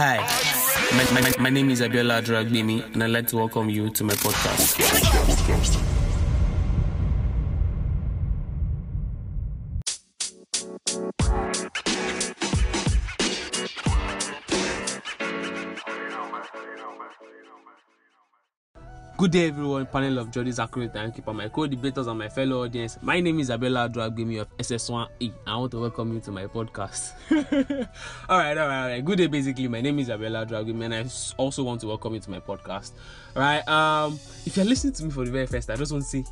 Hi, my, my, my name is Abiola Dragbini, and I'd like to welcome you to my podcast. Good day, everyone. Panel of judges, accurate timekeeper, my co-debaters, and my fellow audience. My name is Abella Dragbimi of SS1E. I want to welcome you to my podcast. all right, all right, all right. Good day, basically. My name is Abella Dragbimi, and I also want to welcome you to my podcast. All right. Um, if you're listening to me for the very first time, I just want to say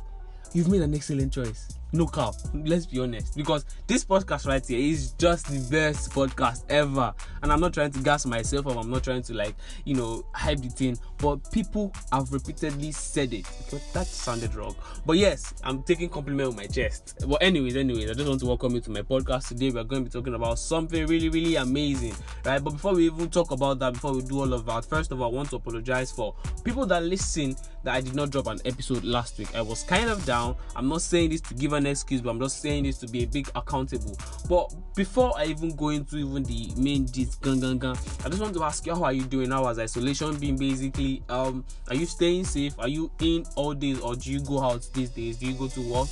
you've made an excellent choice. No cap. Let's be honest, because this podcast right here is just the best podcast ever. And I'm not trying to gas myself up. I'm not trying to like, you know, hype the thing. But people have repeatedly said it. Okay, that sounded wrong. But yes, I'm taking compliment with my chest. But anyways, anyways, I just want to welcome you to my podcast today. We're going to be talking about something really, really amazing, right? But before we even talk about that, before we do all of that, first of all, I want to apologize for people that listen that I did not drop an episode last week. I was kind of down. I'm not saying this to give an excuse, but I'm just saying this to be a big accountable. But before I even go into even the main gist, gang, gang, gang, I just want to ask you how are you doing? How has isolation been basically? Um, are you staying safe? Are you in all days or do you go out these days? Do you go to work?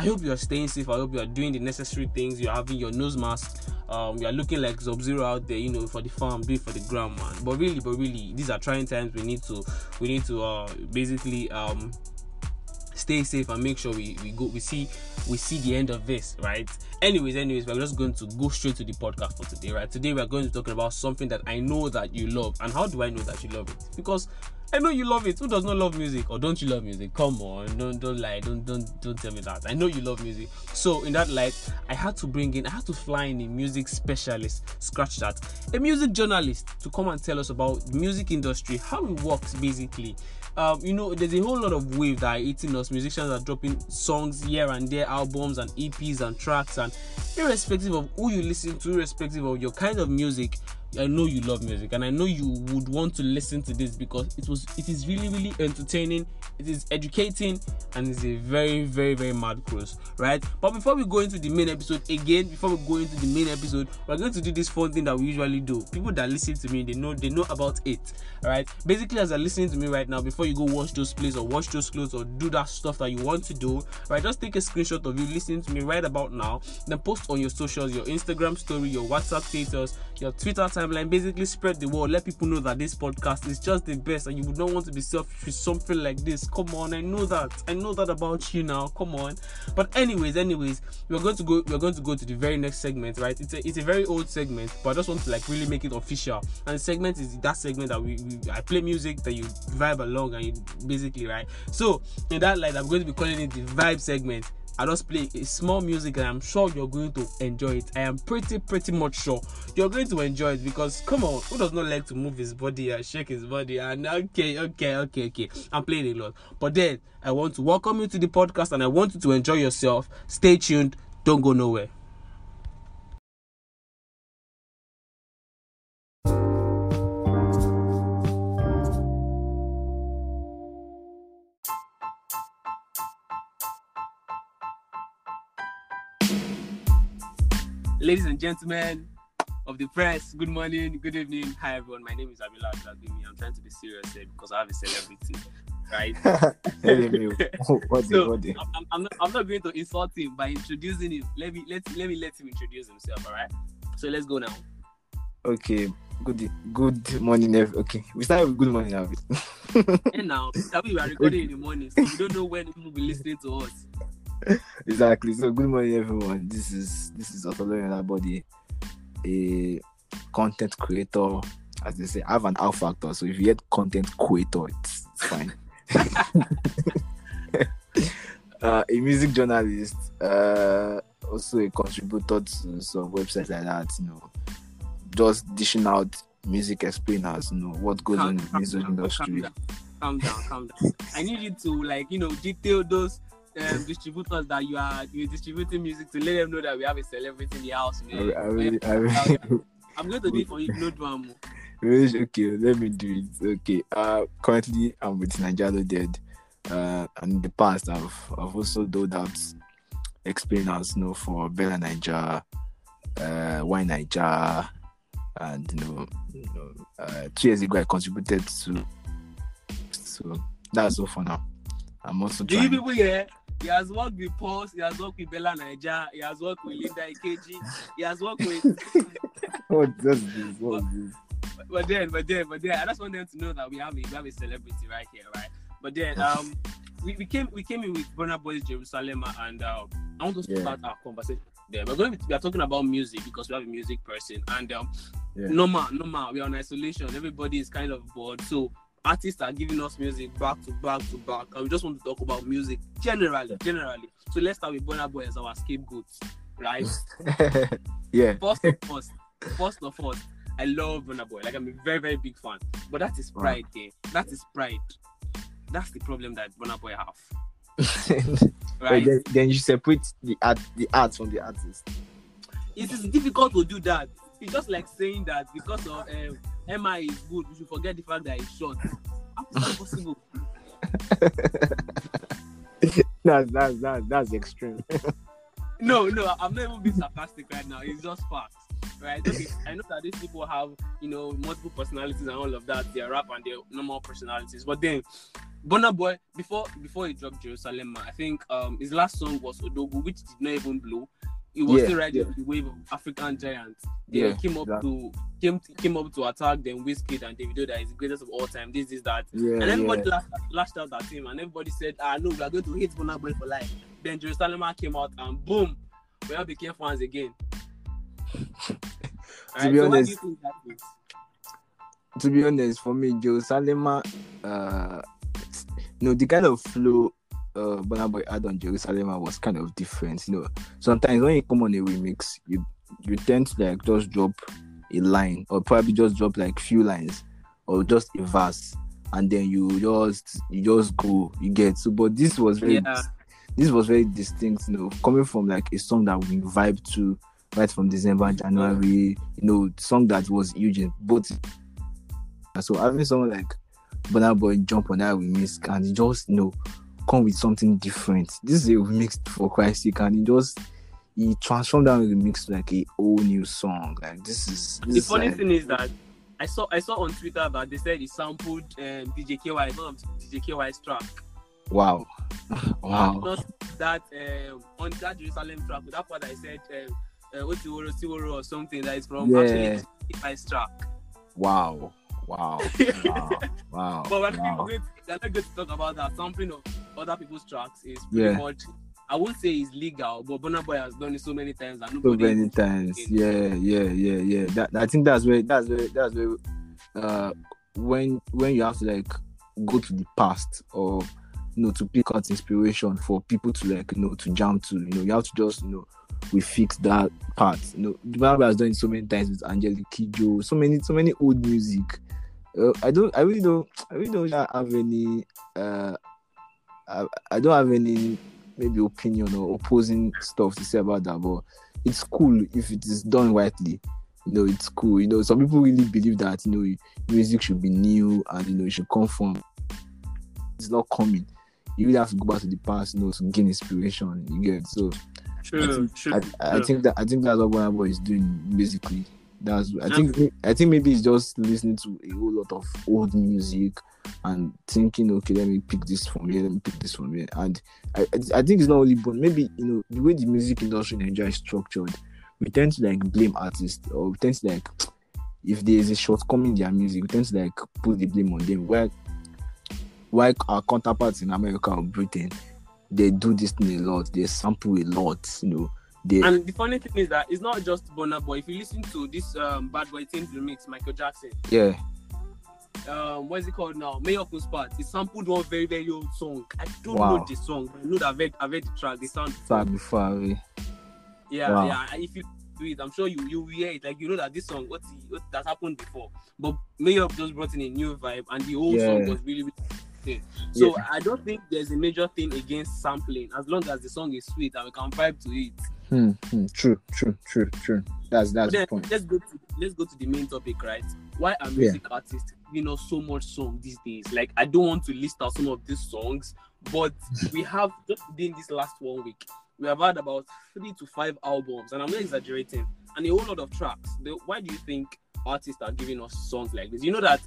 I hope you are staying safe. I hope you are doing the necessary things. You're having your nose mask. Um, you're looking like Sub Zero out there, you know, for the farm, do it for the ground, man. But really, but really, these are trying times. We need to, we need to, uh, basically, um, stay safe and make sure we, we go we see we see the end of this right anyways anyways we're just going to go straight to the podcast for today right today we're going to be talking about something that i know that you love and how do i know that you love it because I know you love it. Who does not love music? Or don't you love music? Come on, don't don't lie. Don't don't don't tell me that. I know you love music. So in that light, I had to bring in, I had to fly in a music specialist, scratch that, a music journalist to come and tell us about the music industry, how it works basically. Um, you know, there's a whole lot of wave that are eating us. Musicians are dropping songs here and there, albums and EPs and tracks, and irrespective of who you listen to, irrespective of your kind of music, I know you love music and I know you would want to listen to this because it was it is really really entertaining, it is educating and it's a very very very mad cruise, right? But before we go into the main episode again, before we go into the main episode, we're going to do this fun thing that we usually do. People that listen to me, they know they know about it, right? Basically, as they're listening to me right now, before you go watch those plays or watch those clothes or do that stuff that you want to do, right? Just take a screenshot of you listening to me right about now, then post on your socials, your Instagram story, your WhatsApp status, your Twitter timeline. Basically, spread the word. Let people know that this podcast is just the best, and you would not want to be selfish with something like this. Come on, I know that. I know that about you now. Come on. But anyways, anyways, we're going to go. We're going to go to the very next segment, right? It's a it's a very old segment, but I just want to like really make it official. And the segment is that segment that we, we I play music that you vibe along and you basically right. So in that light, I'm going to be calling it the vibe segment. I just play a small music and I'm sure you're going to enjoy it. I am pretty, pretty much sure you're going to enjoy it because come on, who does not like to move his body and shake his body? And okay, okay, okay, okay. I'm playing a lot. But then I want to welcome you to the podcast and I want you to enjoy yourself. Stay tuned, don't go nowhere. Ladies and gentlemen of the press, good morning, good evening. Hi everyone, my name is Abila Adagimi. I'm trying to be serious here because I have a celebrity, right? what so what? I'm, I'm, not, I'm not going to insult him by introducing him. Let me let let me let him introduce himself. All right. So let's go now. Okay, good good morning. Okay, we start with good morning. And now we are recording in the morning, so we don't know when people will be listening to us. exactly. So good morning, everyone. This is this is Otoloyan Body, a content creator. As they say, I have an L factor. So if you get content creator, it's, it's fine. uh, a music journalist, uh, also a contributor to some websites like that. You know, just dishing out music explainers. You know what goes on in the music calm industry. down, calm down, calm down. I need you to like you know detail those um, distributors that you are you distributing music to let them know that we have a celebrity in the house. I, Man. I really, I really, I'm going to do it for you. No drama. okay, let me do it. Okay. Uh, currently I'm with Nigelo Dead. Uh, and in the past I've I've also doled that experience, you know, for BellaNaija, uh, YNaija, and you know, you know uh, two years ago I contributed to. So that's all for now. I'm also Do you trying. people here? He has worked with Pulse, he has worked with BellaNaija, he has worked with Linda Ikeji, he has worked with What does this? What is this? but then, but then, but then, I just want them to know that we have a we have a celebrity right here, right? But then, um, we, we came we came in with Burna Boys Jerusalem, and um, I want to Yeah. start our conversation there. We're going to, we are talking about music because we have a music person, and um, Yeah. normal, normal, we are on isolation. Everybody is kind of bored, so artists are giving us music back to back to back, and we just want to talk about music generally, generally. So let's start with Burna Boy as our scapegoat, right? yeah. first of all, first of all, I love Burna Boy. Like I'm a very, very big fan. But that is Wow. pride, yeah. That is pride. That's the problem that Burna Boy have. Right? then, then you separate the art, the art from the artist. It is difficult to do that. It's just like saying that because of um, MI is good, we should forget the fact that he's short. How is that possible? That's that's that's that's extreme. No, no, I'm not even being sarcastic right now. It's just facts, right? Okay, I know that these people have, you know, multiple personalities and all of that. Their rap and their normal personalities. But then, Burna Boy, before before he dropped Jerusalem, I think um his last song was Odogwu, which did not even blow. He was Yeah, still riding yeah. the wave of African giants. Then Yeah, came up exactly. to came came up to attack them Wizkid and Davido that is the greatest of all time. This is that. And everybody lashed, lashed out at him, and everybody said, "Ah, no, we are going to hate Burna Boy for life." Then Jerusalem came out, and boom, we all became fans again. To be so honest- you think that is? to be honest, for me, Jerusalema, uh, no, the kind of flow uh Burna Boy had on Jerusalem was kind of different. You know, sometimes when you come on a remix, you you tend to like just drop a line or probably just drop like few lines or just a verse, and then you just you just go you get so. But this was very Yeah. this was very distinct. You know, coming from like a song that we vibe to right from December, January. You know, song that was huge in both so having someone like Burna Boy jump on that remix and just you know come with something different. This is a remix for Christ's sake, and he just he transformed that remix to like a whole new song. Like this is this The funny like, thing is that I saw I saw on Twitter that they said he sampled um, DJ KY, one of DJ KY's track. wow, wow, Not that um, on that Jerusalem track, that part I said um, uh, Otiworo or something that is from Yeah. actually KY's track. wow, wow, wow, wow. But we're wow. we're not going to talk about that. Sampling of other people's tracks is pretty Yeah. much, I won't say it's legal, but Burna Boy has done it so many times that so many times. Yeah, yeah, yeah, yeah. That I think that's where that's where that's where uh when when you have to like go to the past or you know to pick out inspiration for people to like you know to jump to, you know, you have to just you know we fix that part. You know, Baba has done it so many times with Angelique Kidjo, so many so many old music. Uh, I don't I really don't I really don't have any uh I, I don't have any maybe opinion or opposing stuff to say about that, but it's cool if it is done rightly. You know, it's cool. You know, some people really believe that you know music should be new and you know it should come from. It's not coming. You really have to go back to the past, you know, to gain inspiration. You get so. True, true. I, I true. think that I think that's what Boy is doing basically. That's I think I think maybe it's just listening to a whole lot of old music and thinking, okay, let me pick this from here, let me pick this from here. And I, I think it's not only but maybe you know the way the music industry in Nigeria is structured, we tend to like blame artists or we tend to like if there is a shortcoming in their music, we tend to like put the blame on them. Where while our counterparts in America or Britain, they do this thing a lot, they sample a lot, you know. They And the funny thing is that it's not just Burna Boy. If you listen to this um, Bad Boy Timz remix, Michael Jackson, yeah, um, what is it called now? Mayor Part. He sampled one very, very old song. I don't Wow. know the song, but I know that I've heard, I've heard the track, the sound. far before eh. Yeah, Wow. yeah. If you do it, I'm sure you you hear it. Like you know that this song, what, what that happened before. But Mayor just brought in a new vibe, and the whole song was really, really. So Yeah. I don't think there's a major thing against sampling, as long as the song is sweet and we can vibe to it. Hmm, hmm, true, true, true, true. That's that's then the point. let's go to let's go to the main topic, right? Why are music artists giving us so much song these days? Like I don't want to list out some of these songs, but we have just within this last one week, we have had about three to five albums, and I'm not exaggerating, and a whole lot of tracks. The, why do you think artists are giving us songs like this. You know that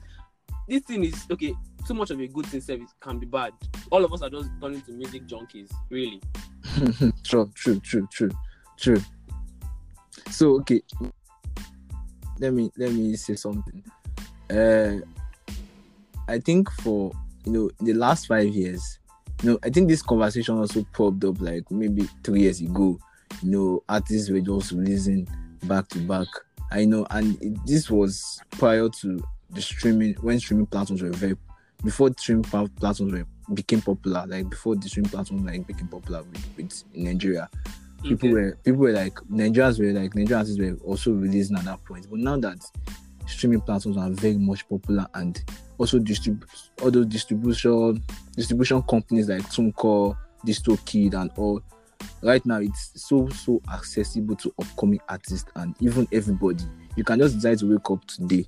this thing is okay. Too much of a good thing service can be bad. All of us are just turning to music junkies, really. true, true, true, true, true. So okay, let me let me say something. Uh, I think for you know the last five years, you know, I think this conversation also popped up like maybe three years ago. You know, artists were just releasing back to back. I know, and it, this was prior to the streaming when streaming platforms were very before streaming platforms were became popular. Like before the streaming platforms like became popular with, with in Nigeria, people Okay. were people were like Nigerians were like Nigerian artists were also releasing at that point. But now that streaming platforms are very much popular and also distribute other distribution distribution companies like TuneCore, DistroKid and all. Right now it's so so accessible to upcoming artists and even everybody. You can just decide to wake up today,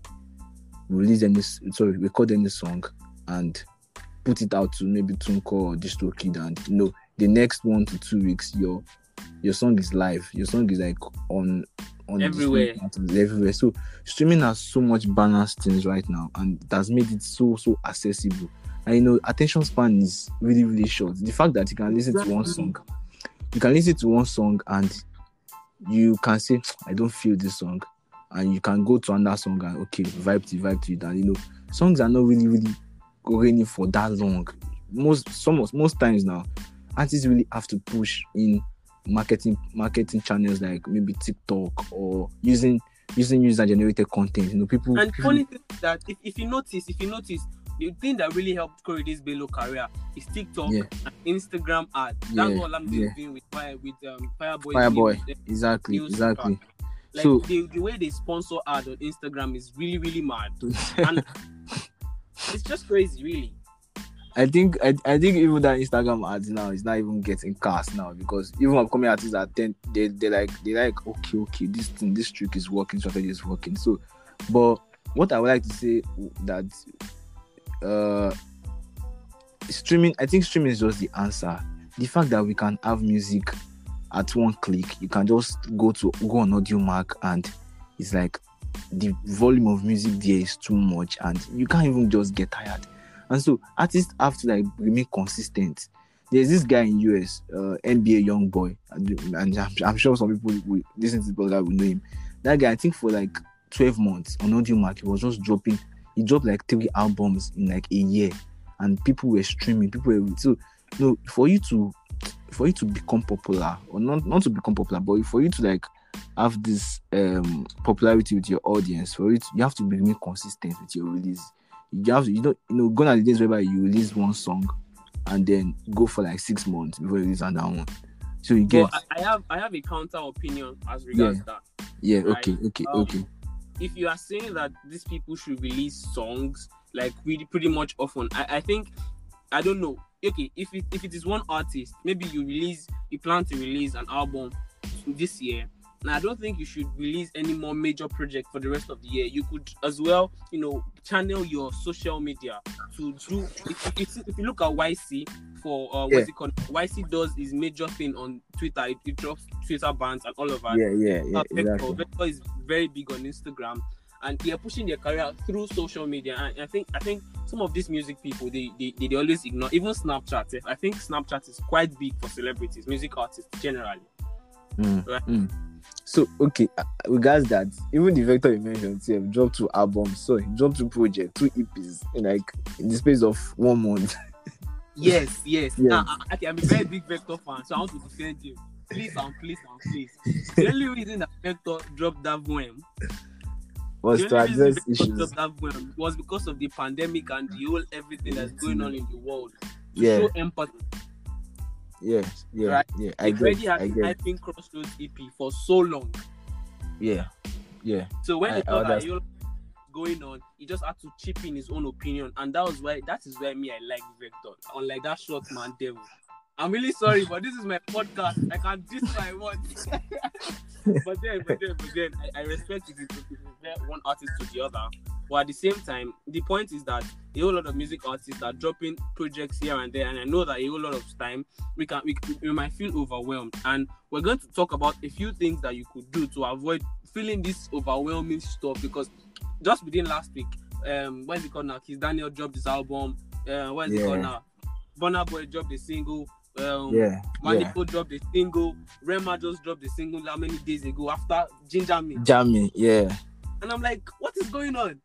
release any sorry, record any song and put it out to maybe TuneCore or DistroKid and you know the next one to two weeks your your song is live. Your song is like on on Everywhere. everywhere. So streaming has so much balanced things right now, and it has made it so so accessible. And you know, attention span is really really short. The fact that you can listen to one song, you can listen to one song, and you can say, "I don't feel this song," and you can go to another song and okay, vibe to vibe to it. And you know, songs are not really really going for that long. Most some most times now, artists really have to push in marketing marketing channels like maybe TikTok or using using user generated content. You know, people. And people funny thing is that if, if you notice, if you notice, the thing that really helped Corridor's Bello career is TikTok Yeah. and Instagram ad. That's Yeah, what I'm yeah. doing with Fire with um Fireboy. Fireboy. Exactly, exactly. Like So- the, the way they sponsor ad on Instagram is really really mad, and it's just crazy, really. I think I, I think even that Instagram ads now is not even getting cast now because even upcoming artists are ten they they like they like okay okay this thing this trick is working strategy is working. So but what I would like to say that uh streaming I think streaming is just the answer. The fact that we can have music at one click you can just go to go on Audiomack and it's like the volume of music there is too much and you can't even just get tired and so artists have to like remain consistent. There's this guy in US, uh, NBA young boy, and and I'm, I'm sure some people will listen to this podcast will know him. That guy, I think for like 12 months on Audiomack he was just dropping. He dropped like three albums in like a year, and people were streaming. People were so no for you to for you to become popular or not not to become popular, but for you to like have this um popularity with your audience, for it you have to be consistent with your release you have to, you know, you know, gone are the days whereby you release one song and then go for like six months before you release another one. So you get, But I, have I have a counter opinion as regards that. yeah, right. okay, okay, Um, okay, if you are saying that these people should release songs like really pretty much often, I, I think I don't know. Okay, if it if it is one artist, maybe you release you plan to release an album this year. And I don't think you should release any more major project for the rest of the year. You could as well, you know, channel your social media to do. If, if, if, you look at Ycee for uh, Yeah. what's it called, Ycee does his major thing on Twitter. It, it drops Twitter bans and all of that yeah, yeah, yeah, Vector. exactly. Vector is very big on Instagram, and they're pushing their career through social media. And I think I think some of these music people they they, they, they always ignore even Snapchat. I think Snapchat is quite big for celebrities, music artists generally. Mm, Right. mm. So okay, uh, regards that, even the vector you mentioned, yeah, dropped two albums, so he dropped two projects, two EPs in like in the space of one month. Yes, yes. Yes. Now, I, okay, I'm a very big Vector fan, so I want to defend him. Please and please and please. The only reason that Vector dropped that poem was to address issues. dropped that poem was because of the pandemic and the whole everything that's going on in the world. To Yeah. show empathy. Yes, yeah, Right. yeah. I already get, had I been get. hyping Crossroads EP for so long. Yeah, yeah, So when I- he thought that was going on, he just had to chip in his own opinion, and that was why that is why me I like Vector, unlike that short man devil. I'm really sorry, but this is my podcast. I can do what but then, but then, but then, I, I respect you, you compare one artist to the other. But at the same time, the point is that a whole lot of music artists are dropping projects here and there, and I know that a whole lot of time we can we, we might feel overwhelmed. And we're going to talk about a few things that you could do to avoid feeling this overwhelming stuff because just within last week, um, what's it called now? Kizz Daniel dropped his album. Uh, what's it called Yeah. now? Burna Boy dropped a single. Um, Yeah, yeah. Manipo dropped a single. Rema just dropped a single how many days ago after Ginger Me. Jamie, yeah. And I'm like, what is going on?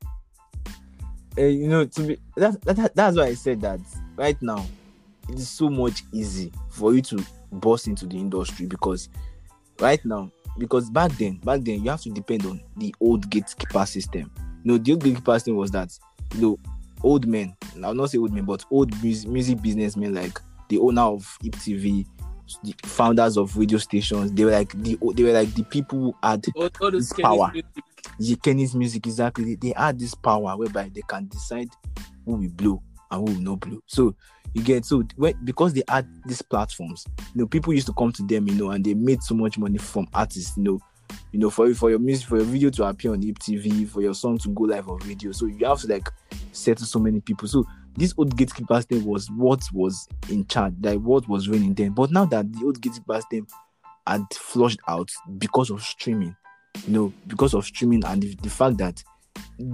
Eh, you know, to be that, that that's why I said that right now it is so much easy for you to burst into the industry because right now, because back then, back then you have to depend on the old gatekeeper system. You know, the old gatekeeper system was that you know old men, I'll not say old men, but old music, music businessmen like the owner of Hip TV, the founders of radio stations, they were like the they were like the people who had All, all those It's power. Kennis Music exactly. They had this power whereby they can decide who will blow and who will not blow. So you get so when, because they had these platforms, you know, people used to come to them, you know, and they made so much money from artists, you know, you know, for for your music, for your video to appear on TV, for your song to go live on radio. So you have to like settle so many people. So this old gatekeeper thing was what was in charge, like what was reigning then. But now that the old gatekeeper thing had flushed out because of streaming, you know, because of streaming and the, the fact that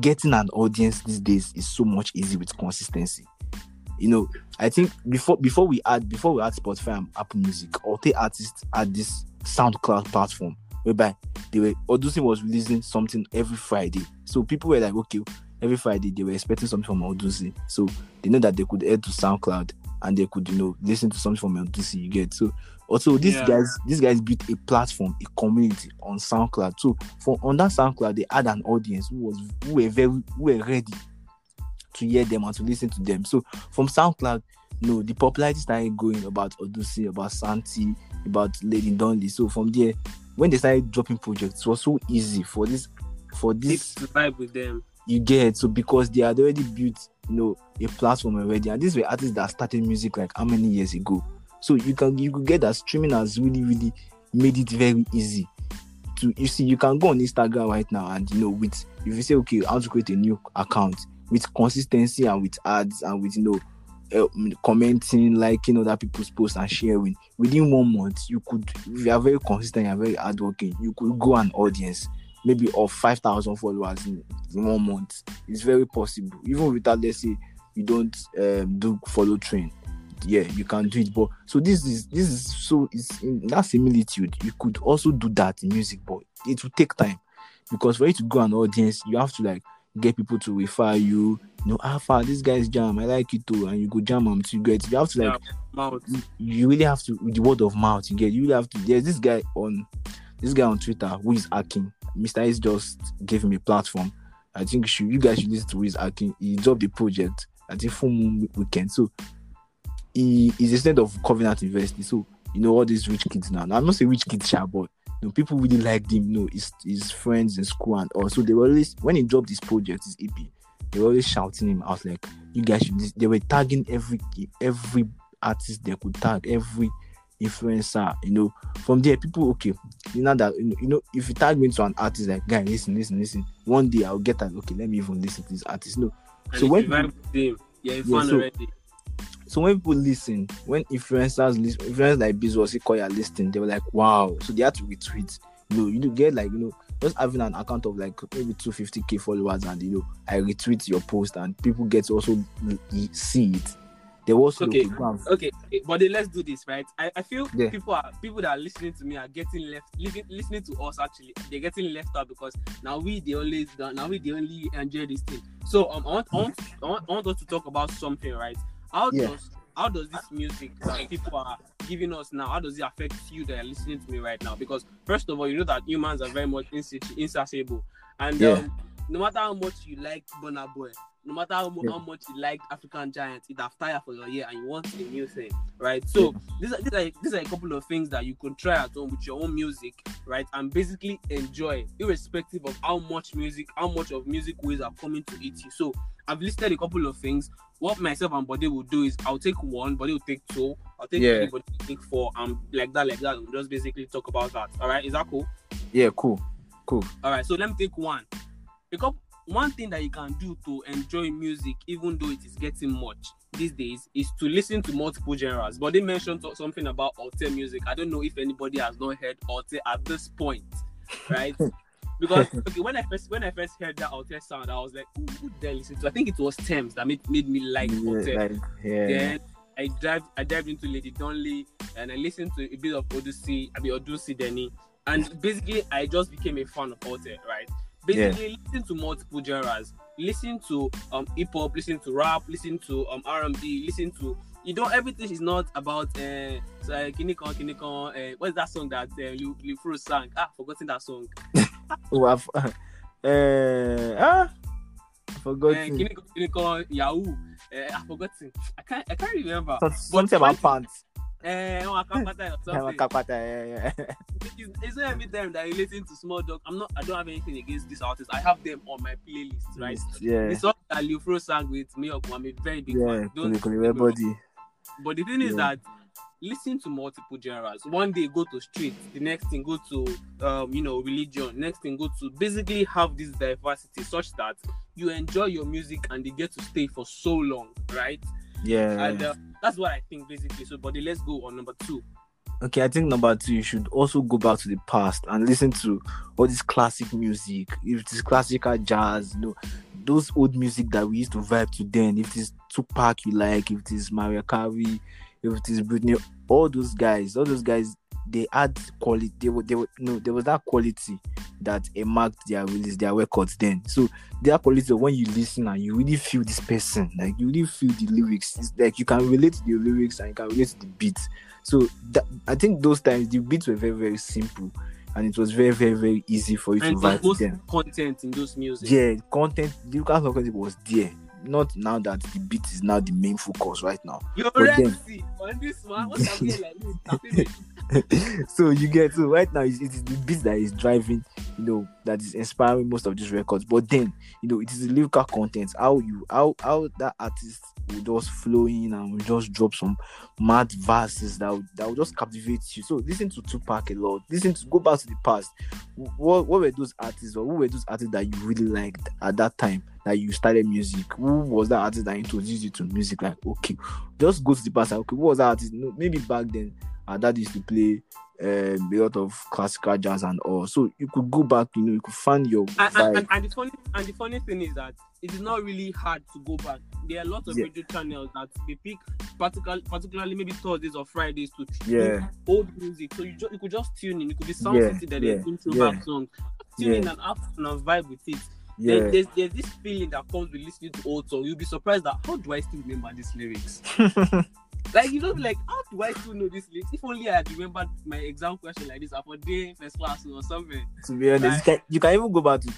getting an audience these days is so much easy with consistency. You know, I think before before we add before we add Spotify and Apple Music, Alte artists had this SoundCloud platform whereby they were Odunsi was releasing something every Friday. So people were like, okay, every Friday they were expecting something from Odunsi. So they know that they could head to SoundCloud and they could, you know, listen to something from Odunsi. You get so also these Yeah. guys, these guys built a platform, a community on SoundCloud. So for on that SoundCloud, they had an audience who was who were very who were ready to hear them and to listen to them. So from SoundCloud, no, the popularity started going about Odunsi, about Santi, about Lady Donli. So from there, when they started dropping projects, it was so easy for this for this to vibe with them. you get so because they had already built you know a platform already and these were artists that started music like how many years ago so you can you could get that streaming has really really made it very easy to you see you can go on instagram right now and you know with if you say okay how to create a new account with consistency and with ads and with you know uh, commenting liking other people's posts and sharing within one month you could if you are very consistent and very hardworking you could go an audience maybe of 5000 followers in, in one month. It's very possible. Even without let's say you don't um, do follow train yeah you can do it but so this is this is so it's in that similitude you could also do that in music but it will take time. Because for you to go an audience you have to like get people to refer you. You know ah, how far this guy's jam i like it too and you go jam them to get you have to like Mouth. you- you really have to with the word of mouth you get you really have to there's this guy on this guy on twitter who is hacking. Mr is just gave him a platform. I think you, should, you guys should listen to who is hacking. He dropped the project i think full moon weekend. So he is a student of covenant university so you know all these rich kids now, now i'm not saying rich kids sha, but you know, people really liked him you know his, his friends in school and also they were always when he dropped his project his ep they were always shouting him out like you guys should lis-" they were tagging every every artist they could tag every influencer you know. From there people okay you know that you know, if you tag me to an artist like guy listen listen listen one day i'll get that okay let me even listen to this artist no And So when you vibe with them, yeah, you Yeah, so- already. So when people listen when influencers listen influencers like Bizos Koya listening they were like wow so they had to retweet you know you do get like you know just having an account of like maybe 250k followers and you know i retweet your post and people get to also see it They was Okay. okay, but then let's do this, right? I, I feel Yeah. people are people that are listening to me are getting left living, listening to us actually they're getting left out because now we the only now we the only enjoy this thing. So um I want I want, I want, I want us to talk about something, right? How Yeah. does how does this music that people are giving us now, how does it affect you that are listening to me right now? Because first of all, you know that humans are very much insati- insatiable. And Yeah. um, no matter how much you like Burna Boy, no matter how, Yeah. how much you like African Giants, it have tired for your year and you want a new thing, right? So these are, these are these are a couple of things that you could try at home with your own music, right? And basically enjoy, irrespective of how much music, how much of music ways are coming to eat you. So I've listed a couple of things. What myself and Body will do is I'll take one, Body will take two, I'll take Yeah. three, Body will take four, and like that, like that. We'll just basically talk about that. All right, is that cool? yeah cool cool All right, so let me take one. Couple, one thing that you can do to enjoy music, even though it is getting much these days, is to listen to multiple genres. But they mentioned something about alte music. I don't know if anybody has not heard alte at this point, right? because okay, when I first when I first heard that Alte sound, I was like, who, who did I listen to? I think it was Tems that made, made me like. Yeah, like, yeah. Then I dived I dived into Lady Donli and I listened to a bit of Odyssey, I mean Odyssey Denny, and basically I just became a fan of Alte, right? Basically, listen to multiple genres, listen to um hip hop, listen to rap, listen to um R and B, listen to you know everything is not about uh, so, uh Kinikon Kinikon. Uh, what's that song that uh, you you sang? Ah, forgotten that song. Oh, I've, uh, ah, I forgot. Uh, Kinikon Kinikon Yahoo. Uh, I forgotten. I can't I can't remember. Something about pants. Uh, oh, I can't or Yeah, something. Kakpata, yeah, yeah. it's, it's not every time that you listen to Small Dog. I'm not. I don't have anything against this artist. I have them on my playlist, right? Yeah. The song that Lil Fro sang with me, I'm a very big Yeah, fan. Don't- Kuli Kuli But the thing is that listen to multiple genres. One day go to street, the next thing go to um, you know, religion, next thing go to basically have this diversity such that you enjoy your music and they get to stay for so long, right? Yeah. And uh, that's what I think basically. So, buddy, let's go on number two. okay, I think number two, you should also go back to the past and listen to all this classic music. If it is classical jazz, you know, those old music that we used to vibe to then. If it is Tupac you like, if it is Mariah Carey, if it is Britney, all those guys, all those guys, they had quality. They were, they were, no, there was that quality that marked their release, their records then. So their quality when you listen and you really feel this person, like you really feel the lyrics. It's like you can relate to the lyrics and you can relate to the beat. So that, I think those times the beats were very very simple, and it was very very very easy for you to And to most them. content in those music. Yeah, content, the local content was there. Not now that the beat is now the main focus right now. You're then- on this one. What's like so you get so right now it is the beat that is driving, you know, that is inspiring most of these records. But then, you know, it is the lyrical content, how you how how that artist will just flow in and will just drop some mad verses that will, that will just captivate you. So listen to Tupac a lot. Listen to go back to the past. What what were those artists or who were those artists that you really liked at that time that you started music? Who was that artist that introduced you to music? Like, okay, just go to the past. Okay, what was that artist? No, maybe back then our dad used to play um, a lot of classical jazz and all. So you could go back, you know, you could find your and, and, vibe. and, the funny and the funny thing is that it is not really hard to go back. There are a lot of Yeah. radio channels that they pick particularly particularly maybe Thursdays or Fridays to Yeah, old music. So you, ju- you could just tune in. You could be Sound Yeah, City that yeah, they do throwback yeah. songs. Tune in and have and vibe with it. yeah. There- there's, there's this feeling that comes with listening to old songs. You'll be surprised that how do I still remember these lyrics? like you know, like how do I still know this lyrics? If only I had remembered my exam question like this for day first class or something. to be honest, you can, you can even go back to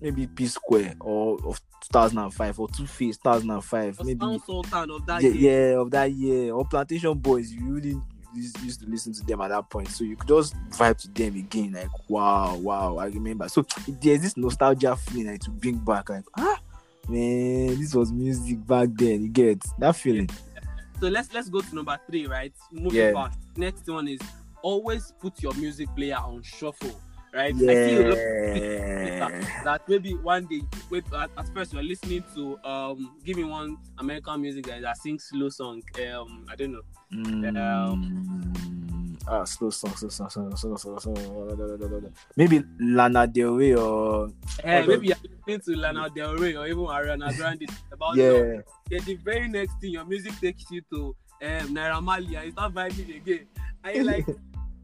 maybe P Square or of 2005 or Two Face 2005, Or maybe Sultan of that yeah, year. yeah, of that year or Plantashun Boiz. You really used to listen to them at that point, so you could just vibe to them again. Like wow, wow, I remember. So there's this nostalgia feeling like to bring back. Like ah, man, this was music back then. You get that feeling. So let's let's go to number three, right? Moving Yeah. fast. Next one is always put your music player on shuffle, right? I see a lot of Yeah. that maybe one day wait, at, at first you're listening to um give me one American music guy that sings slow song. Um I don't know. Mm, ah, slow song, slow song, slow song, slow song, slow song. Maybe Lana Del Rey or Eh, Okay. maybe you're listening to Lana Del Rey or even Ariana Grande about yeah, Then the very next thing your music takes you to um Naira and you start vibing again. You're like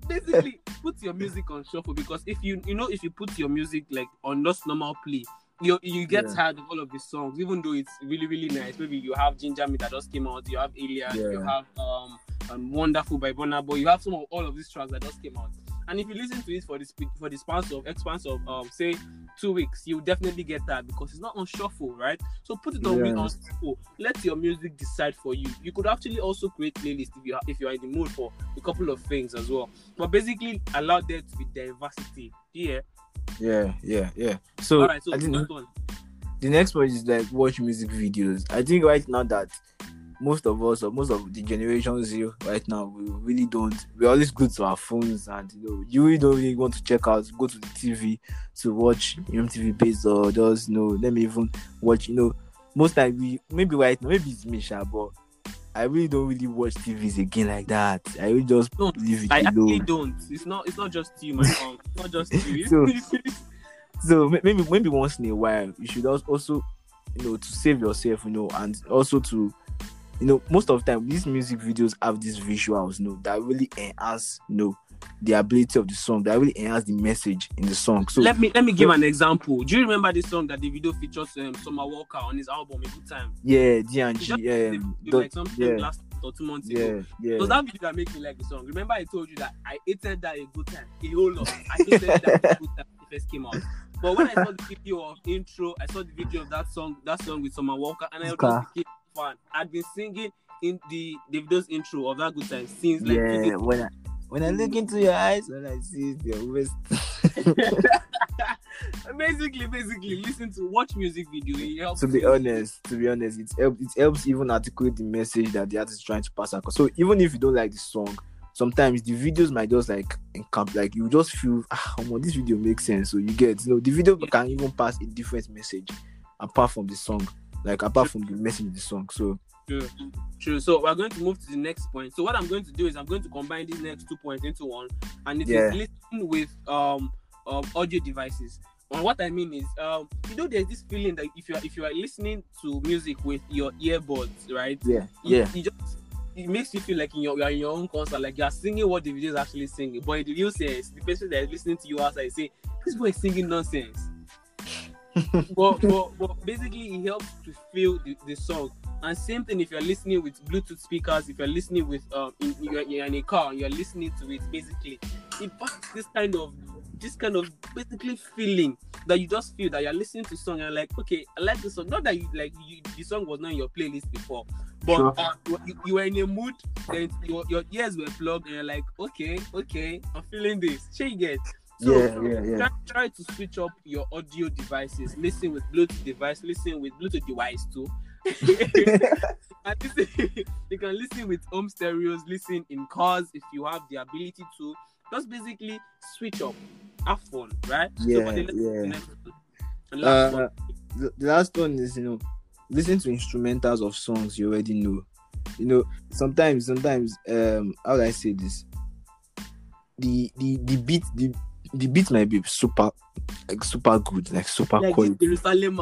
basically put your music on shuffle because if you you know if you put your music like on just normal play you you get Yeah. tired of all of these songs even though it's really really nice. Maybe you have ginger me that just came out you have alien you have um, um wonderful by Burna Boy you have some of all of these tracks that just came out. And if you listen to it for this for the span of expanse of um say two weeks you definitely get that because it's not on shuffle right? So put it on, Yeah. on shuffle. Let your music decide for you. You could actually also create playlists if you are, if you are in the mood for a couple of things as well. But basically allow there to be diversity yeah yeah, yeah, yeah. So, all right so I think next one the next one is like watch music videos. I think right now that most of us or most of the generation zero right now we really don't we always go to our phones and you know you really don't really want to check out go to the TV to watch MTV based or just you know let me even watch you know most time we maybe right now maybe it's me sha, but I really don't really watch TVs again like that. I will just Don't. leave it I actually don't. It's not. It's not just you, my mom. It's not just you. So- so maybe maybe once in a while you should also you know to save yourself you know and also to you know most of the time these music videos have these visuals you know that really enhance you know the ability of the song that really enhance the message in the song so let me let me give an example. Do you remember this song that the video features um, Summer Walker on his album A Good Time? yeah d and He g just um, released like something yeah last or two months ago. yeah yeah It that video that made me like the song. Remember, I told you that I hated that a good time, a whole lot. I hated that a good time it first came out. But when I saw the video of intro, I saw the video of that song, that song with Summer Walker, and I just Okay. became fan. I'd been singing in the Davido's intro of that good time since like yeah when I when I look into your eyes when I see your waist basically, basically, listen to watch music video. It helps. to be honest, to be honest, it helps. It helps even articulate the message that the artist is trying to pass across. So even if you don't like the song, sometimes the videos might just like encamp. Like you just feel, ah, omo, this video makes sense. So you get, you know, the video Yeah. can even pass a different message apart from the song, like apart from the message of the song. So True. True. So we're going to move to the next point. So what I'm going to do is I'm going to combine these next two points into one, and it is Yeah. listening with um, um audio devices. And what I mean is, um, you know, there's this feeling that if you are if you are listening to music with your earbuds, right? yeah, You- yeah, You just it makes you feel like in your, you're in your own concert, like you're singing what the video is actually singing. But in the real sense, the person that is listening to you outside say, "This boy is singing nonsense." but, but but basically it helps to feel the, the song and same thing if you're listening with bluetooth speakers if you're listening with um in, you're, you're in a car and you're listening to it basically it packs this kind of this kind of basically feeling that you just feel that you're listening to song and like okay i like this song not that you like you, the song was not in your playlist before but Sure. uh, you, you were in a mood then your, your ears were plugged and you're like okay okay i'm feeling this Shey it. so yeah, yeah, yeah. try, try to switch up your audio devices. Listen with Bluetooth device. Listen with Bluetooth device too. you can listen with home stereos. Listen in cars if you have the ability to. Just basically switch up. Have fun, right? Yeah, the- yeah. the next one. And last Uh, one. the, the last one is you know listen to instrumentals of songs you already know you know sometimes sometimes um how do i say this the the the beat the the beat might be super like super good like super Like quality Jerusalem.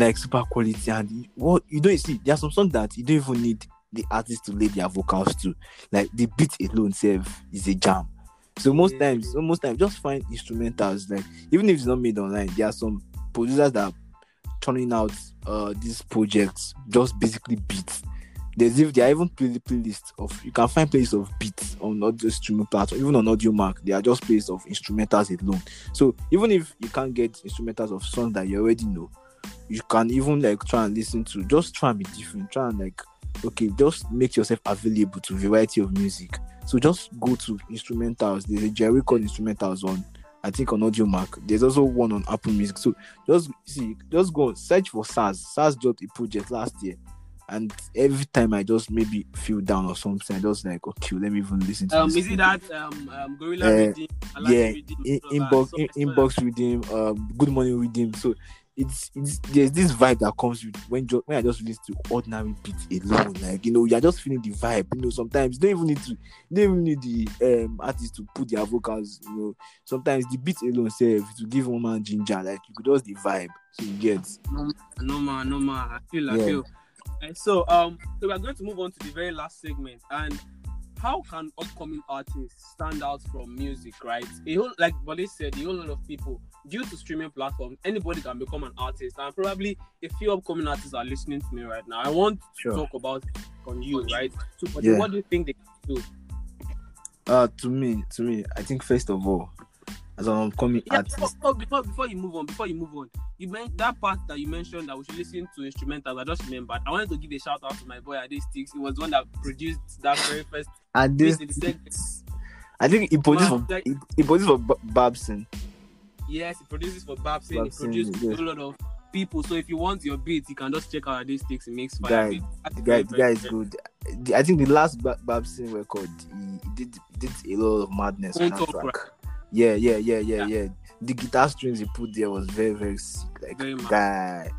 Like super quality and what you don't see there are some songs that you don't even need the artist to lay their vocals to. Like the beat alone self is a jam. So most Yeah. times so most times just find instrumentals like even if it's not made online there are some producers that are turning out uh these projects just basically beats. There's if there are even play, playlists of you can find playlists of beats on audio streaming platform even on Audiomack. They are just playlists of instrumentals alone. So even if you can't get instrumentals of songs that you already know you can even like try and listen to just try and be different try and like okay just make yourself available to variety of music so just go to instrumentals there's a jerry called instrumentals on i think on Audiomack there's also one on apple music so just see just go search for Sarz Sarz dropped a project last year and every time i just maybe feel down or something i just like okay let me even listen to Um, this is it that um, um Gorilla Uh, Redeem? Yeah, Redeem, in, all of that. inbox in, I saw that. inbox redeem um good morning redeem so it's it's there's this vibe that comes with when ju- when I just listen to ordinary beats alone like you know you're just feeling the vibe you know sometimes you don't even need to you don't even need the um artist to put their vocals you know sometimes the beat alone self to give one man ginger like you could just the vibe so you get No, no man, no man. I feel, I Yeah. feel. And so, um, so we're going to move on to the very last segment. And how can upcoming artists stand out from music, right? A whole, like Bole said, a whole lot of people, due to streaming platforms, anybody can become an artist. And probably a few upcoming artists are listening to me right now. I want Sure. to talk about on you, right? So, but Yeah. what do you think they can do? uh to me to me I think first of all as an upcoming Yeah, artist before, before, before you move on, before you move on, you meant that part that you mentioned that we should listen to instrumentals. I just remembered. I wanted to give a shout out to my boy Ade Sticks. He was the one that produced that very first. and this Basically, the segment. I think he produced for Man, like- he, he produced for B- Babson Yes, he produces for Babson. He Babson, produced yeah. a lot of people. So if you want your beats, you can just check out these Sticks. He makes fire Guy, the guy, the guy is good. I think the last ba- Babson record, he, did did a lot of madness on that track. Yeah, yeah, yeah, yeah, Yeah. yeah. The guitar strings he put there was very, very sick. Like Very guy.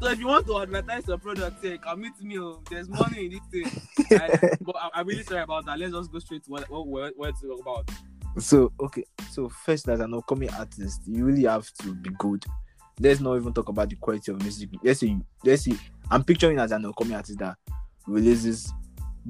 So if you want to advertise your product, say, come meet me. Oh, there's money in this thing. I- but I, I'm really sorry about that. Let's just go straight to what what what, what to talk about. So okay, so first as an upcoming artist, you really have to be good. Let's not even talk about the quality of music. Let's say, let's say, I'm picturing as an upcoming artist that releases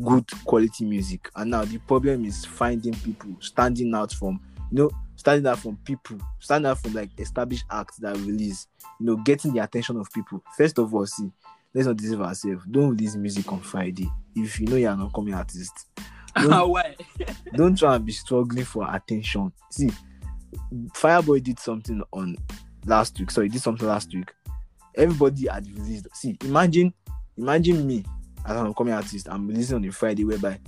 good quality music, and now the problem is finding people standing out from, you know, standing out from people, standing out from like established acts that release, you know, getting the attention of people. First of all, see, let's not deceive ourselves. Don't release music on Friday if you know you're an upcoming artist. Don't, don't try and be struggling for attention. See, Fireboy did something on last week. Sorry, did something last week. Everybody had released. See, imagine, imagine me as an upcoming artist. I'm releasing on a Friday whereby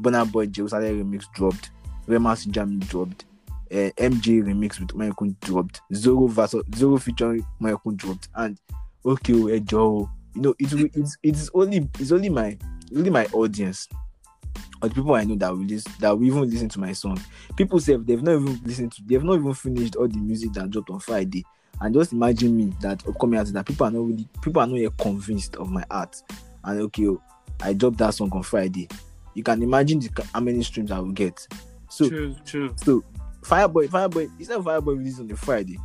Burna Boy Jerusalema remix dropped, Remas Jam dropped, uh, MJ remix with Mayorkun dropped, Zoro versus Zoro featuring Mayorkun dropped, and okay, oh, Ejo, you know, it it's it's only it's only my only my audience or the people I know that will listen, that will even listen to my song. People say they've not even listened to, they've not even finished all the music that dropped on Friday. And just imagine me that upcoming artist that people are not really, people are not yet convinced of my art. And okay, oh, I dropped that song on Friday. You can imagine the, how many streams I will get. So, true, true. so Fireboy, Fireboy, instead of Fireboy released on a Friday,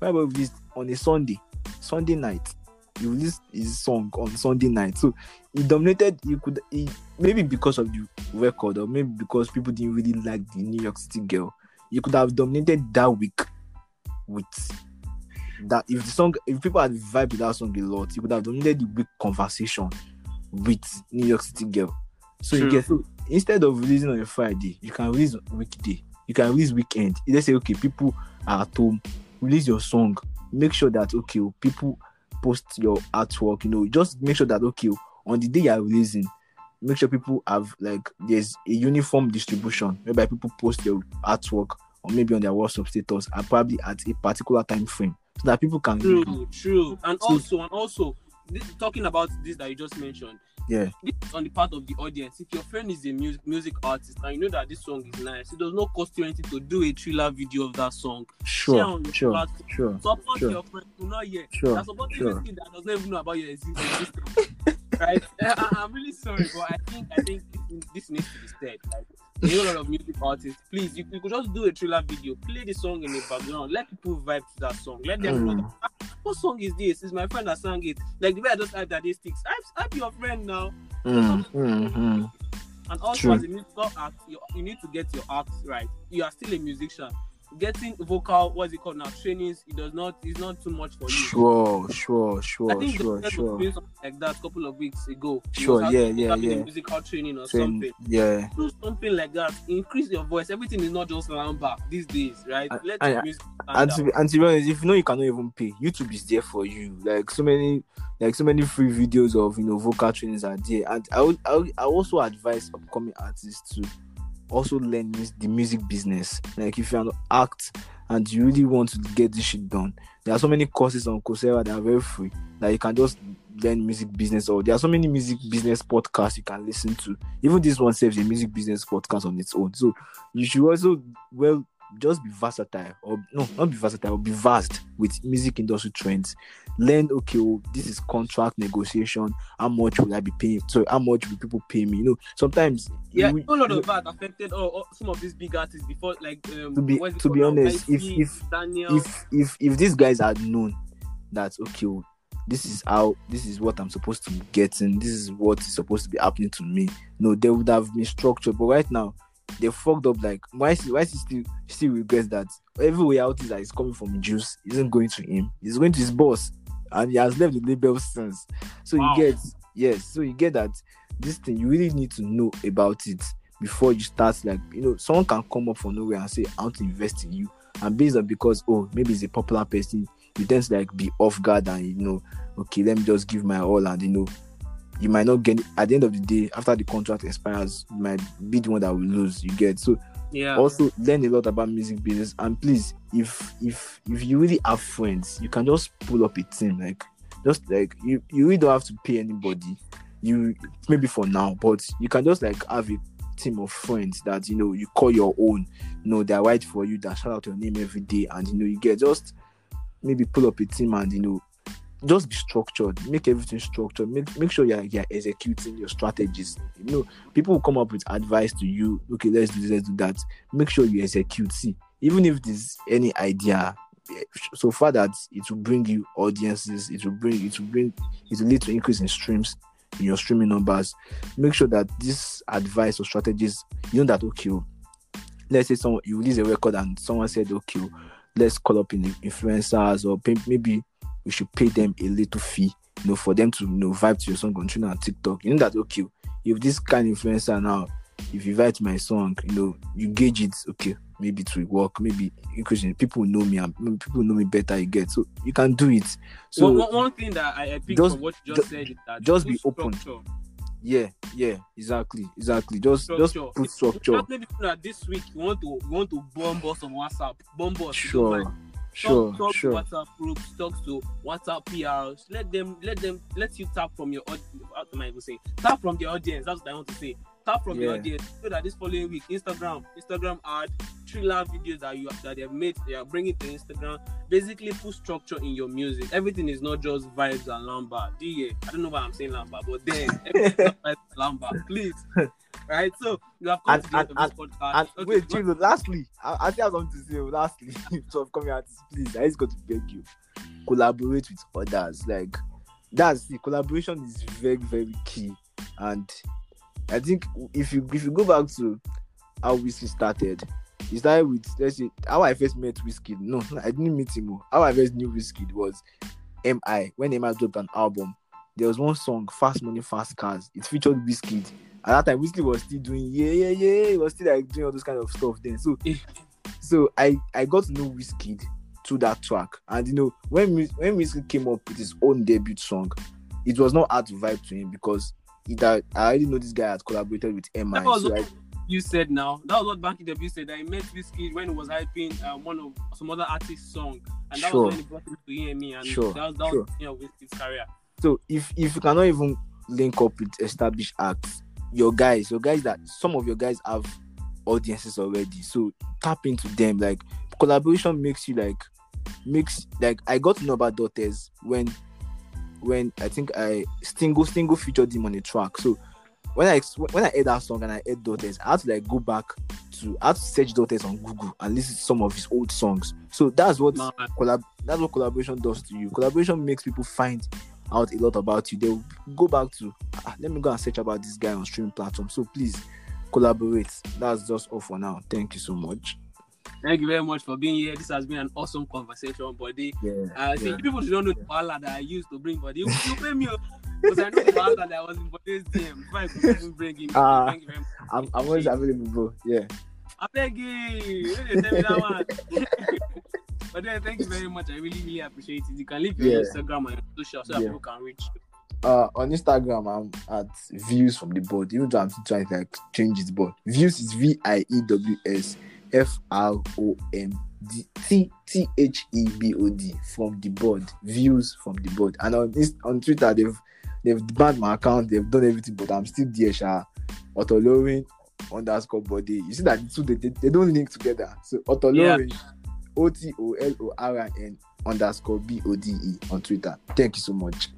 Fireboy released on a Sunday, Sunday night. He released his song on Sunday night. So he dominated. You could he, maybe because of the record, or maybe because people didn't really like the New York City girl. You could have dominated that week with that. If the song, if people had vibed with that song a lot, you could have dominated the week conversation with New York City girl. So you get so instead of releasing on a Friday, you can release weekday. You can release weekend. Let's say okay, people are at home. Release your song. Make sure that okay, oh, people post your artwork. You know, just make sure that okay, on the day you are releasing, make sure people have like there's a uniform distribution whereby people post your artwork or maybe on their WhatsApp status and probably at a particular time frame so that people can True, true. And So- also, and also, this, talking about this that you just mentioned, yeah this is on the part of the audience. If your friend is a music music artist and you know that this song is nice, it does not cost you anything to do a thriller video of that song. Sure sure platform. sure Support Sure. your friend who not yet. Sure, That support sure. sure. that does not even know about your exi- existence. right? I, I'm really sorry, but I think I think this, this needs to be said. Like a lot of music artists, please, you, you could just do a thriller video, play the song in the background, let people vibe to that song, let them know. Mm. that, "Ah, what song is this? It's my friend that sang it. Like the way I just hyped that they sticks. Hype, hype your friend now. Mm, mm, mm. And also, True. as a musical act, you, you need to get your act right. You are still a musician. Getting vocal, what's it called now? Trainings, it does not, it's not too much for you. sure sure I sure think sure sure like that a couple of weeks ago. Sure, yeah, yeah, yeah. Musical training or Train- something. yeah Do something like that. Increase your voice. Everything is not just lamba these days, right? I- Let I- music and to, be, and to be honest, if you know you cannot even pay, YouTube is there for you. Like so many, like so many free videos of you know vocal trainings are there. And I would, I, would, I also advise upcoming artists to also learn the music business. Like if you're an act and you really want to get this shit done, there are so many courses on Coursera that are very free that you can just learn music business. Or there are so many music business podcasts you can listen to. Even this one saves a music business podcast on its own. So you should also well just be versatile or no not be versatile be vast with music industry trends. Learn okay oh, this is contract negotiation. How much will i be paying? So how much will people pay me? You know sometimes yeah, you- a lot of that affected oh, oh, some of these big artists before, like um, To be- to be honest, if- if- Daniel, if if if these guys had known that okay oh, this is how this is what i'm supposed to be getting this is what is supposed to be happening to me no they would have been structured. But right now they fucked up like why is why is he still still regrets that every royalty that is coming from juice isn't going to him it's going to his boss and he has left the label since so Wow. you get yes so you get that this thing you really need to know about it before you start like you know someone can come up from nowhere and say i want to invest in you and based on because oh maybe he's a popular person you tend to like be off guard and you know okay let me just give my all and you know you might not get at the end of the day after the contract expires you might be the one that will lose you get. So yeah, also learn a lot about music business. And please if if if you really have friends you can just pull up a team like just like you you really don't have to pay anybody. You maybe for now but you can just like have a team of friends that you know you call your own. You know they're right for you that shout out your name every day and you know you get just maybe pull up a team and you know just be structured. Make everything structured. Make make sure you're you're executing your strategies. You know, people will come up with advice to you. Okay, let's do this, let's do that. Make sure you execute. See, even if there's any idea, eh, so far that it will bring you audiences, it will bring it will bring it will lead to increase in streams in your streaming numbers. Make sure that this advice or strategies, you know that okay. oh, Let's say someone you release a record and someone said, okay, oh, let's call up in influencers or maybe we should pay them a little fee, you know, for them to you know vibe to your song on Twitter and TikTok. You know that okay, if this kind of influencer now, if you vibe to my song, you know, you gauge it, okay, maybe it will work, maybe because people know me and people know me better, you get so you can do it. So one, one, thing that I, I picked just- from what you just ju- said is that just be open. structure. yeah, yeah, exactly, exactly. Just just put structure. Just maybe that this week you want to you want to bomb us on WhatsApp, bomb us. you Sure. Sure, talk, talk sure. to WhatsApp groups, talk to WhatsApp PRs. Let them, let them, let you tap from your. aud- What am I even saying? Tap from the audience. That's what I want to say. Tap from the audience. So that this following week, Instagram, Instagram ad, thriller videos that you have that they've made, they are bringing to Instagram. Basically, put structure in your music. Everything is not just vibes and lamba. Yeah, I don't know why I'm saying lamba, but then vibes lamba. Please, right? So you have come And- to the end and- of this podcast. Okay, wait, lastly, I, I think I want to say, oh, lastly, so I'm coming artists, please, I just got to beg you, collaborate with others. Like, that's the collaboration is very, very key. And I think if you if you go back to how Wizkid started, it started with let's say how I first met Wizkid. No, I didn't meet him. oh. How I first knew Wizkid was MI. When MI dropped an album, there was one song, Fast Money, Fast Cars. It featured Wizkid. At that time, Wizkid was still doing yeah, yeah, yeah. He was still like doing all those kind of stuff then. So, so I I got to know Wizkid through that track. And you know, when when Wizkid came up with his own debut song, it was not hard to vibe to him because it had, I already know this guy had collaborated with MI. So I, you said now. That was what Banky W said. That he met Wizkid when he was hyping um, one of some other artist's song, and that Sure. was when he brought him to EME, and Sure, that was that sure. was you know Wizkid's career. So if if you cannot even link up with established acts, your guys, your guys that some of your guys have audiences already. So tap into them. Like collaboration makes you like makes like I got to know about Daughters when when I think I single single featured him on a track. So when I when I heard that song and I heard Daughters, I had to like go back to I had to search Daughters on Google and listen to some of his old songs. So that's what collab that's what collaboration does to you. Collaboration makes people find out a lot about you. They'll go back to ah, let me go and search about this guy on streaming platform. So please collaborate. That's just all for now. Thank you so much. thank you very much for being here. This has been an awesome conversation, buddy. Yeah. Uh, see, yeah. people should don't know the ballad that I used to bring, buddy. You, you pay me, oh. because I know the ballad that was in Bode's DM. Before I could bring him. Ah. thank you very much. I'm, I'm always available, bro. Yeah. I beg you. Tell me that one. but then, thank you very much. I really, really appreciate it. You can leave your Yeah. Instagram and your social so that Yeah. people can reach you. Uh, on Instagram, I'm at views from the board. Even though I'm still trying to like change it, but views is V I E W S F R O M D T T H E B O D from the board. Views from the board. And on Inst- on Twitter, they've they've banned my account. They've done everything, but I'm still there. Sha Otolorin underscore Bode. You see that the two they, they, they don't link together. So Otolorin O T O L O R I N underscore B O D E on Twitter. Thank you so much.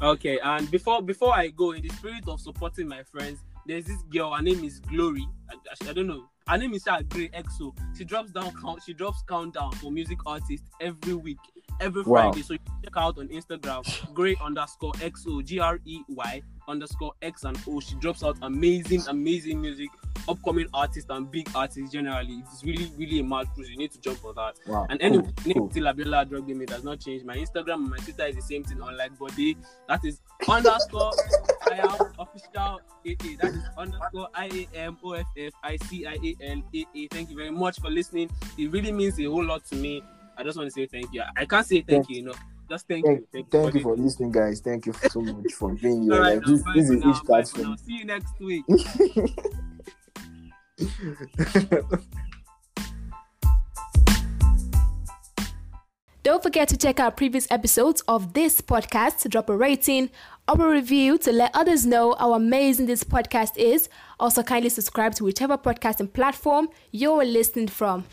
Okay, and before before I go, in the spirit of supporting my friends, there's this girl. Her name is Glory. I, I, don't know. Her name is Grey EXO. She drops down count. She drops countdown for music artists every week, every Wow. Friday. So you can check out on Instagram. Grey underscore EXO. G R E Y underscore X and O. She drops out amazing, amazing music. Upcoming artists and big artists generally. It's really, really a mad cruise. You need to jump on that. Wow. And anyway, cool, name cool. still Abiola Drug Game. It does not change. My Instagram and my Twitter is the same thing, unlike Bode. That is underscore I am official AA. That is underscore I A M O F F I C I A L A A. Thank you very much for listening. It really means a whole lot to me. I just want to say thank you. I can't say thank you enough. Just thank, Thank, you. Thank, thank you for for listening, guys. Thank you so much for being here. All right, Like, now, this, this is now, each bye for platform. See you next week. Don't forget to check out previous episodes of this podcast, drop a rating or a review to let others know how amazing this podcast is. Also, kindly subscribe to whichever podcasting platform you're listening from.